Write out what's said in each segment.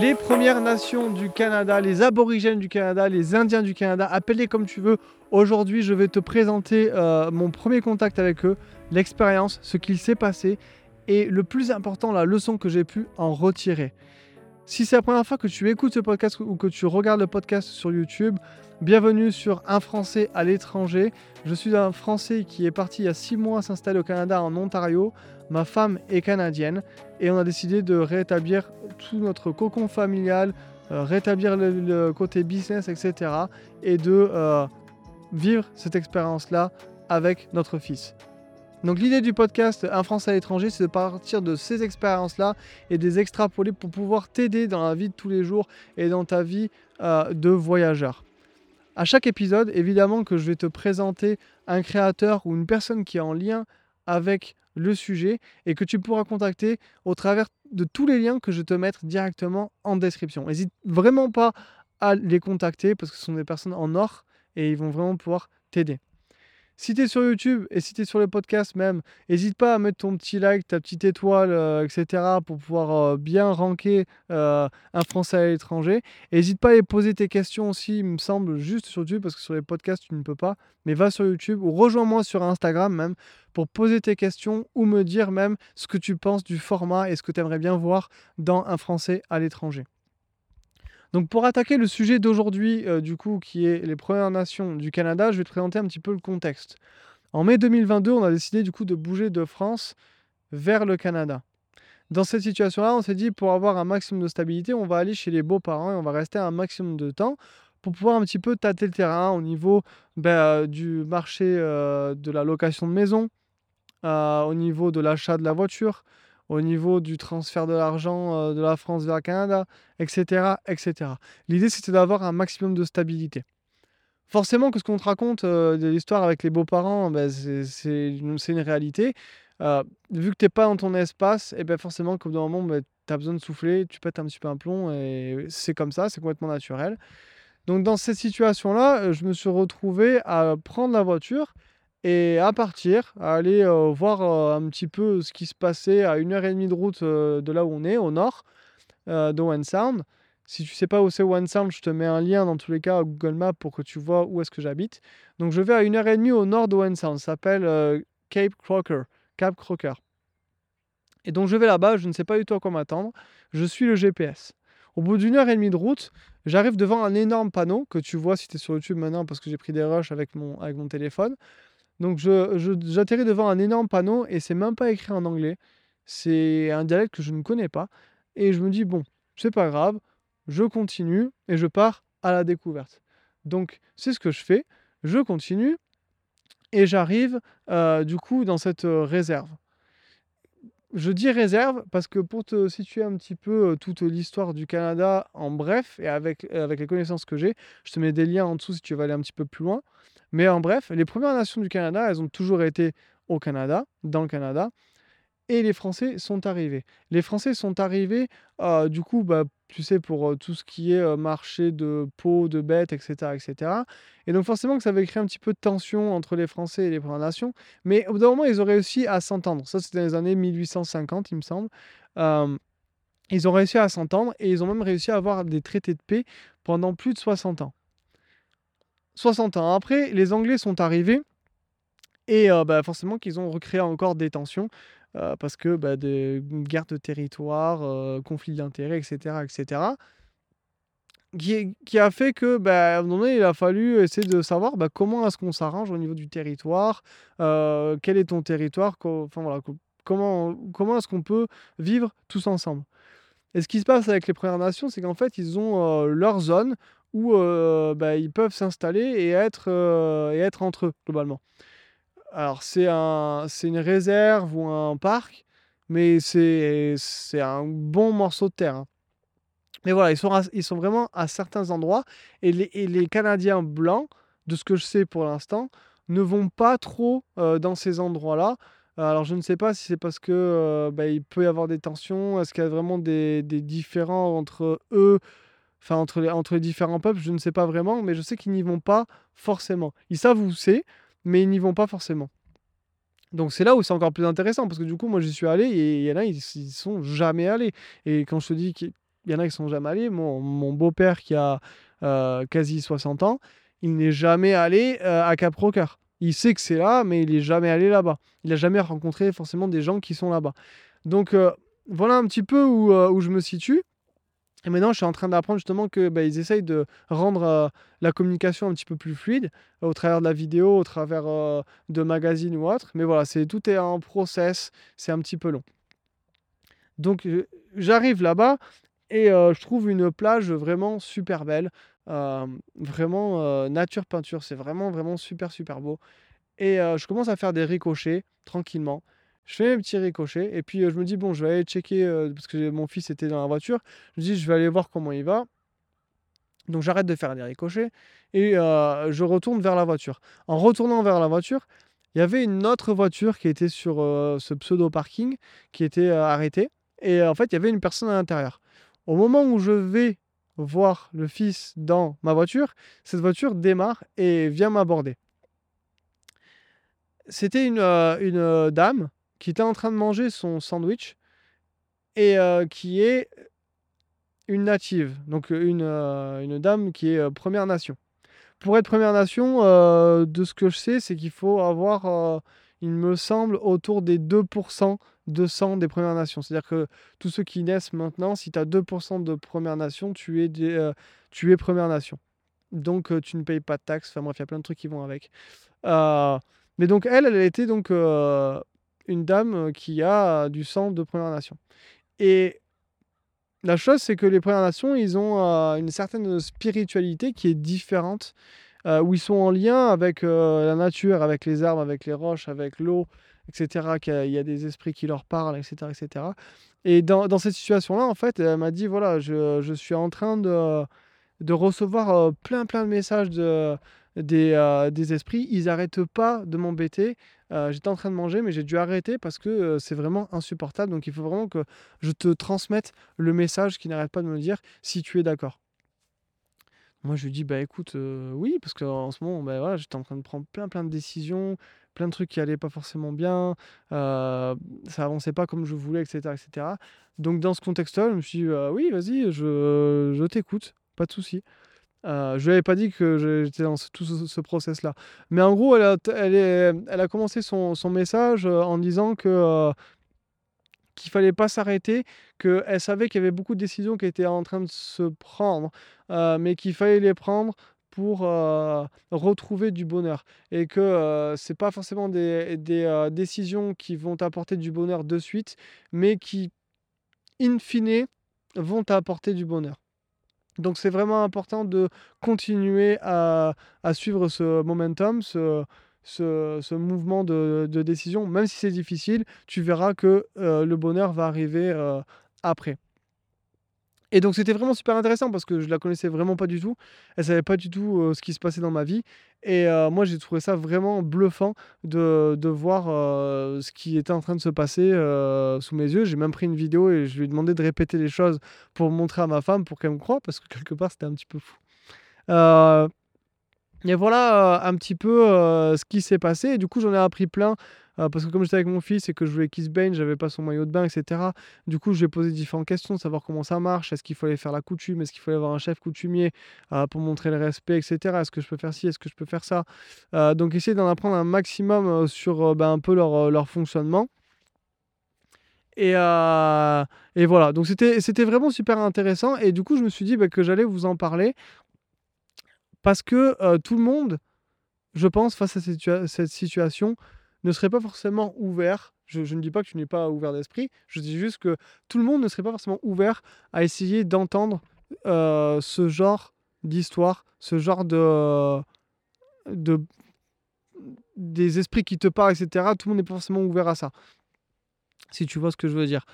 les Premières Nations du Canada, les Aborigènes du Canada, les Indiens du Canada, appelez comme tu veux. Aujourd'hui, je vais te présenter euh, mon premier contact avec eux, l'expérience, ce qu'il s'est passé et le plus important, la leçon que j'ai pu en retirer. Si c'est la première fois que tu écoutes ce podcast ou que tu regardes le podcast sur YouTube, bienvenue sur Un Français à l'étranger. Je suis un Français qui est parti il y a six mois s'installer au Canada en Ontario. Ma femme est canadienne et on a décidé de rétablir tout notre cocon familial, euh, rétablir le, côté business, etc. et de euh, vivre cette expérience-là avec notre fils. Donc l'idée du podcast Un Français à l'étranger, c'est de partir de ces expériences-là et des extrapoler pour pouvoir t'aider dans la vie de tous les jours et dans ta vie euh, de voyageur. À chaque épisode, évidemment que je vais te présenter un créateur ou une personne qui est en lien avec le sujet et que tu pourras contacter au travers de tous les liens que je te mettre directement en description. N'hésite vraiment pas à les contacter parce que ce sont des personnes en or et ils vont vraiment pouvoir t'aider. Si tu es sur YouTube et si tu es sur le podcast même, n'hésite pas à mettre ton petit like, ta petite étoile, euh, etc. pour pouvoir euh, bien ranker euh, un Français à l'étranger. N'hésite pas à poser tes questions aussi, il me semble, juste sur YouTube, parce que sur les podcasts, tu ne peux pas. Mais va sur YouTube ou rejoins-moi sur Instagram même pour poser tes questions ou me dire même ce que tu penses du format et ce que tu aimerais bien voir dans un Français à l'étranger. Donc pour attaquer le sujet d'aujourd'hui, euh, du coup, qui est les Premières Nations du Canada, je vais te présenter un petit peu le contexte. En mai 2022, on a décidé du coup de bouger de France vers le Canada. Dans cette situation-là, on s'est dit pour avoir un maximum de stabilité, on va aller chez les beaux-parents et on va rester un maximum de temps pour pouvoir un petit peu tâter le terrain au niveau ben, euh, du marché euh, de la location de maison, au niveau de l'achat de la voiture, au niveau du transfert de l'argent euh, de la France vers le Canada, etc. etc. L'idée, c'était d'avoir un maximum de stabilité. Forcément que ce qu'on te raconte euh, de l'histoire avec les beaux-parents, ben, c'est une, réalité. Euh, vu que tu n'es pas dans ton espace, et ben forcément, comme dans un moment, ben, tu as besoin de souffler, tu pètes un petit peu un plomb, et c'est comme ça, c'est complètement naturel. Donc dans cette situation-là, je me suis retrouvé à prendre la voiture et à partir, à aller voir un petit peu ce qui se passait à une heure et demie de route de là où on est, au nord de One Sound. Si tu sais pas où c'est One Sound, je te mets un lien dans tous les cas à Google Maps pour que tu vois où est-ce que j'habite. Donc je vais à une heure et demie au nord de One Sound. Ça s'appelle Cape Crocker. Cape Crocker. Et donc je vais là-bas, je ne sais pas du tout à quoi m'attendre. Je suis le GPS. Au bout d'une heure et demie de route, j'arrive devant un énorme panneau que tu vois si tu es sur YouTube maintenant parce que j'ai pris des rushs avec mon, avec mon téléphone. Donc j'atterris devant un énorme panneau et c'est même pas écrit en anglais. C'est un dialecte que je ne connais pas. Et je me dis, bon, c'est pas grave, je continue et je pars à la découverte. Donc c'est ce que je fais. Je continue et j'arrive euh, du coup dans cette euh, réserve. Je dis réserve parce que pour te situer un petit peu euh, toute l'histoire du Canada en bref et avec, avec les connaissances que j'ai, je te mets des liens en dessous si tu veux aller un petit peu plus loin. Mais en bref, les Premières Nations du Canada, elles ont toujours été au Canada, dans le Canada, et les Français sont arrivés. Les Français sont arrivés, euh, du coup, bah, tu sais, pour euh, tout ce qui est euh, marché de peau, de bêtes, etc., etc. Et donc forcément que ça avait créé un petit peu de tension entre les Français et les Premières Nations. Mais au bout d'un moment, ils ont réussi à s'entendre. Ça, c'était dans les années 1850, il me semble. ils ont réussi à s'entendre et ils ont même réussi à avoir des traités de paix pendant plus de 60 ans. 60 ans après, les Anglais sont arrivés et euh, bah, forcément qu'ils ont recréé encore des tensions euh, parce que bah, des guerres de territoire, euh, conflits d'intérêts, etc., etc. Qui, a fait que, bah, un moment donné, il a fallu essayer de savoir bah, comment est-ce qu'on s'arrange au niveau du territoire, quel est ton territoire, comment est-ce qu'on peut vivre tous ensemble. Et ce qui se passe avec les Premières Nations, c'est qu'en fait, ils ont leur zone où bah, ils peuvent s'installer et, être et être entre eux, globalement. Alors, c'est un, une réserve ou un parc, mais c'est un bon morceau de terre. Hein. Mais voilà, ils sont, ils sont vraiment à certains endroits. Et les, les Canadiens blancs, de ce que je sais pour l'instant, ne vont pas trop dans ces endroits-là. Alors je ne sais pas si c'est parce que bah, peut y avoir des tensions, est-ce qu'il y a vraiment des, des différends entre eux enfin entre les, différents peuples, je ne sais pas vraiment, mais je sais qu'ils n'y vont pas forcément. Ils savent où c'est, mais ils n'y vont pas forcément. Donc c'est là où c'est encore plus intéressant, parce que du coup, moi j'y suis allé et il y en a, ils, ils sont jamais allés. Et quand je te dis que il y en a qui sont jamais allés. Mon, beau-père qui a quasi 60 ans, il n'est jamais allé à Cap Rocker. Il sait que c'est là, mais il n'est jamais allé là-bas. Il n'a jamais rencontré forcément des gens qui sont là-bas. Donc voilà un petit peu où je me situe. Et maintenant, je suis en train d'apprendre justement que bah, essayent de rendre euh, la communication un petit peu plus fluide au travers de la vidéo, au travers euh, de magazines ou autre. Mais voilà, c'est tout est en process, c'est un petit peu long. Donc j'arrive là-bas et euh, je trouve une plage vraiment super belle, vraiment nature peinture, c'est vraiment vraiment super super beau. Et je commence à faire des ricochets tranquillement. Je fais mes petits ricochets et puis je me dis, bon, je vais aller checker, parce que mon fils était dans la voiture. Je me dis, je vais aller voir comment il va. Donc j'arrête de faire des ricochets et je retourne vers la voiture. En retournant vers la voiture, il y avait une autre voiture qui était sur ce pseudo parking qui était arrêtée. Et en fait, il y avait une personne à l'intérieur. Au moment où je vais voir le fils dans ma voiture, cette voiture démarre et vient m'aborder. C'était une, une dame qui était en train de manger son sandwich et qui est une native, donc une, une dame qui est Première Nation. Pour être Première Nation, de ce que je sais, c'est qu'il faut avoir, il me semble, autour des 2% de sang des Premières Nations. C'est-à-dire que tous ceux qui naissent maintenant, si tu as 2% de Première Nation, tu es, tu es Première Nation. Donc tu ne payes pas de taxes. Enfin bref, il y a plein de trucs qui vont avec. mais donc elle, elle était donc une dame qui a du sang de Première Nation. Et la chose, c'est que les Premières Nations, ils ont une certaine spiritualité qui est différente, où ils sont en lien avec la nature, avec les arbres, avec les roches, avec l'eau, etc. Il y a des esprits qui leur parlent, etc. etc. Et dans, cette situation-là, en fait, elle m'a dit, voilà, je, suis en train de, de recevoir plein, plein de messages de, des, des esprits. Ils n'arrêtent pas de m'embêter. Euh, j'étais en train de manger, mais j'ai dû arrêter parce que euh, c'est vraiment insupportable. Donc il faut vraiment que je te transmette le message qui n'arrête pas de me dire si tu es d'accord. Moi, je lui dis, bah écoute, euh, oui, parce qu'en ce moment, bah, voilà, j'étais en train de prendre plein, plein de décisions, plein de trucs qui allaient pas forcément bien, ça avançait pas comme je voulais, etc. etc. Donc, dans ce contexte-là, je me suis dit, oui, vas-y, je, je t'écoute, pas de souci. Euh, je lui avais pas dit que j'étais dans tout ce, process-là. Mais en gros, elle a, commencé son, message euh, en disant que euh, qu'il fallait pas s'arrêter, qu'elle savait qu'il y avait beaucoup de décisions qui étaient en train de se prendre, euh, mais qu'il fallait les prendre pour retrouver du bonheur. Et que c'est pas forcément des, des décisions qui vont t'apporter du bonheur de suite, mais qui, in fine, vont t'apporter du bonheur. Donc c'est vraiment important de continuer à, suivre ce momentum, ce, mouvement de, décision. Même si c'est difficile, tu verras que euh, le bonheur va arriver euh, après. Et donc c'était vraiment super intéressant parce que je la connaissais vraiment pas du tout. Elle savait pas du tout ce qui se passait dans ma vie. Et moi j'ai trouvé ça vraiment bluffant de, de voir ce qui était en train de se passer sous mes yeux. J'ai même pris une vidéo et je lui ai demandé de répéter les choses pour montrer à ma femme pour qu'elle me croie parce que quelque part c'était un petit peu fou. et voilà un petit peu ce qui s'est passé. Et du coup j'en ai appris plein euh, parce que comme j'étais avec mon fils et que je voulais qu'il se baigne, j'avais pas son maillot de bain, etc. Du coup, je lui ai posé différentes questions, savoir comment ça marche, est-ce qu'il fallait faire la coutume, est-ce qu'il fallait avoir un chef coutumier euh, pour montrer le respect, etc. Est-ce que je peux faire ci, est-ce que je peux faire ça? Euh, Donc, essayer d'en apprendre un maximum sur ben, un peu leur, leur fonctionnement. Et, et, voilà, donc c'était vraiment super intéressant. Et du coup, je me suis dit bah, que j'allais vous en parler parce que tout le monde, je pense, face à cette situation, ne serait pas forcément ouvert. Je, ne dis pas que tu n'es pas ouvert d'esprit, je dis juste que tout le monde ne serait pas forcément ouvert à essayer d'entendre euh, ce genre d'histoire, ce genre de, de des esprits qui te parlent, etc. Tout le monde n'est pas forcément ouvert à ça si tu vois ce que je veux dire.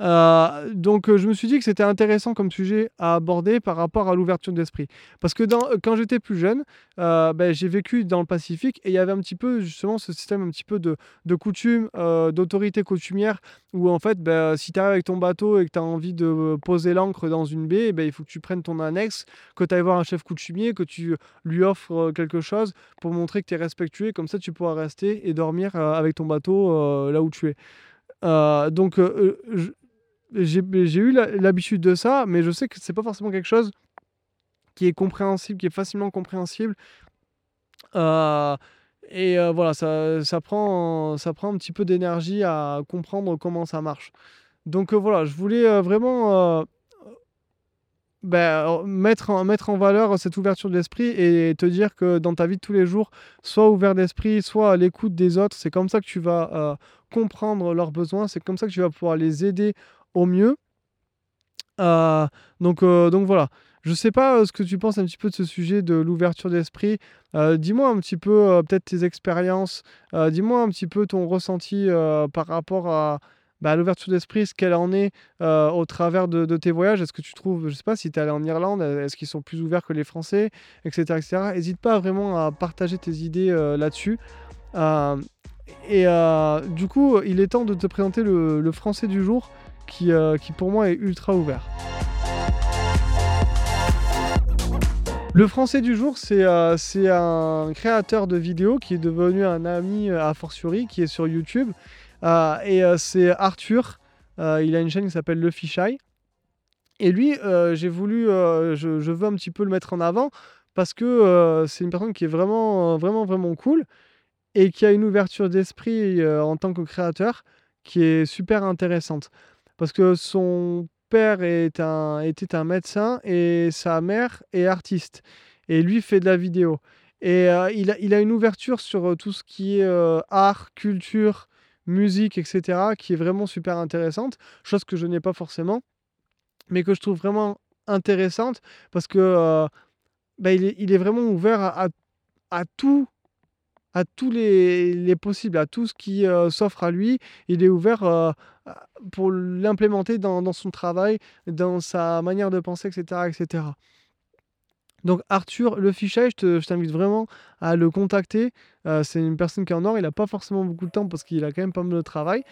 Euh, donc euh, je me suis dit que c'était intéressant comme sujet à aborder par rapport à l'ouverture d'esprit. Parce que dans, quand j'étais plus jeune, euh, ben, j'ai vécu dans le Pacifique et il y avait un petit peu justement ce système un petit peu de, de coutume, d'autorité coutumière, où en fait ben, si tu arrives avec ton bateau et que tu as envie de poser l'ancre dans une baie, ben, il faut que tu prennes ton annexe, que tu ailles voir un chef coutumier, que tu lui offres quelque chose pour montrer que tu es respectueux, comme ça tu pourras rester et dormir avec ton bateau là où tu es. Euh, donc, euh, j'ai eu l'habitude de ça, mais je sais que c'est pas forcément quelque chose qui est compréhensible, qui est facilement compréhensible. Euh, et euh, voilà, ça, ça, prend, ça prend un petit peu d'énergie à comprendre comment ça marche. Donc voilà, je voulais vraiment ben, mettre, en, mettre en valeur cette ouverture d'esprit et te dire que dans ta vie de tous les jours, soit ouvert d'esprit, soit à l'écoute des autres, c'est comme ça que tu vas euh, comprendre leurs besoins, c'est comme ça que tu vas pouvoir les aider au mieux. Euh, donc, euh, donc voilà. Je sais pas ce que tu penses un petit peu de ce sujet de l'ouverture d'esprit. dis-moi un petit peu peut-être tes expériences. dis-moi un petit peu ton ressenti par rapport à, bah, l'ouverture d'esprit, ce qu'elle en est euh, au travers de, tes voyages. Est-ce que tu trouves, je sais pas, si tu es allé en Irlande, est-ce qu'ils sont plus ouverts que les Français, etc. etc. N'hésite pas vraiment à partager tes idées euh, là-dessus. Euh, et du coup, il est temps de te présenter le, français du jour qui, qui pour moi est ultra ouvert. Le français du jour, c'est un créateur de vidéos qui est devenu un ami à fortiori, qui est sur YouTube euh, et euh, c'est Arthur. Euh, il a une chaîne qui s'appelle Le Fisheye. Et lui, j'ai voulu, je, veux un petit peu le mettre en avant parce que c'est une personne qui est vraiment, vraiment, vraiment cool et qui a une ouverture d'esprit en tant que créateur qui est super intéressante. Parce que son père était un médecin et sa mère est artiste. Et lui fait de la vidéo. Et il, a, il, a, une ouverture sur tout ce qui est art, culture, musique, etc., qui est vraiment super intéressante, chose que je n'ai pas forcément, mais que je trouve vraiment intéressante parce que euh, bah, il, est, vraiment ouvert à, tout à tous les, les, possibles, à tout ce qui euh, s'offre à lui. Il est ouvert euh, pour l'implémenter dans, son travail, dans sa manière de penser, etc. etc. Donc Arthur Le Fichet, je t'invite vraiment à le contacter. Euh, c'est une personne qui est en or, il n'a pas forcément beaucoup de temps parce qu'il a quand même pas mal de travail.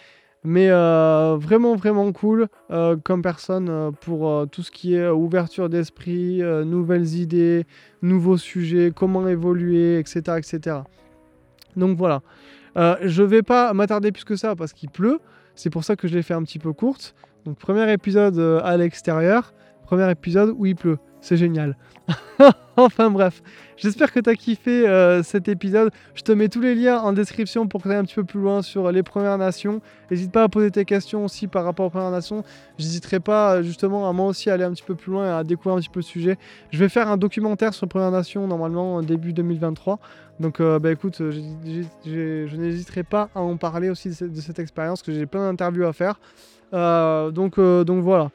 Mais vraiment, vraiment cool comme personne pour tout ce qui est ouverture d'esprit, nouvelles idées, nouveaux sujets, comment évoluer, etc. etc. Donc voilà. je vais pas m'attarder plus que ça parce qu'il pleut. C'est pour ça que je l'ai fait un petit peu courte. Donc premier épisode à l'extérieur, premier épisode où il pleut. C'est génial. enfin bref, j'espère que tu as kiffé euh, cet épisode. Je te mets tous les liens en description pour que tu un petit peu plus loin sur les Premières Nations. N'hésite pas à poser tes questions aussi par rapport aux Premières Nations. J'hésiterai pas justement à moi aussi aller un petit peu plus loin et à découvrir un petit peu le sujet. Je vais faire un documentaire sur les Premières Nations normalement début 2023. Donc euh, bah écoute, je n'hésiterai pas à en parler aussi de cette, expérience, que j'ai plein d'interviews à faire. Euh, donc, donc voilà.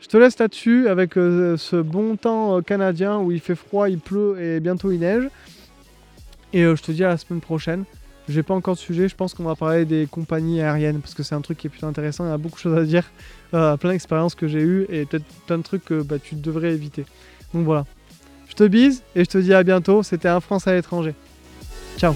Je te laisse là-dessus avec euh, ce bon temps euh, canadien où il fait froid, il pleut et bientôt il neige. Et euh, je te dis à la semaine prochaine. J'ai pas encore de sujet, je pense qu'on va parler des compagnies aériennes parce que c'est un truc qui est plutôt intéressant. Il y a beaucoup de choses à dire, plein d'expériences que j'ai eues et peut-être plein de trucs que bah, tu devrais éviter. Donc voilà. Je te bise et je te dis à bientôt. C'était un France à l'étranger. Ciao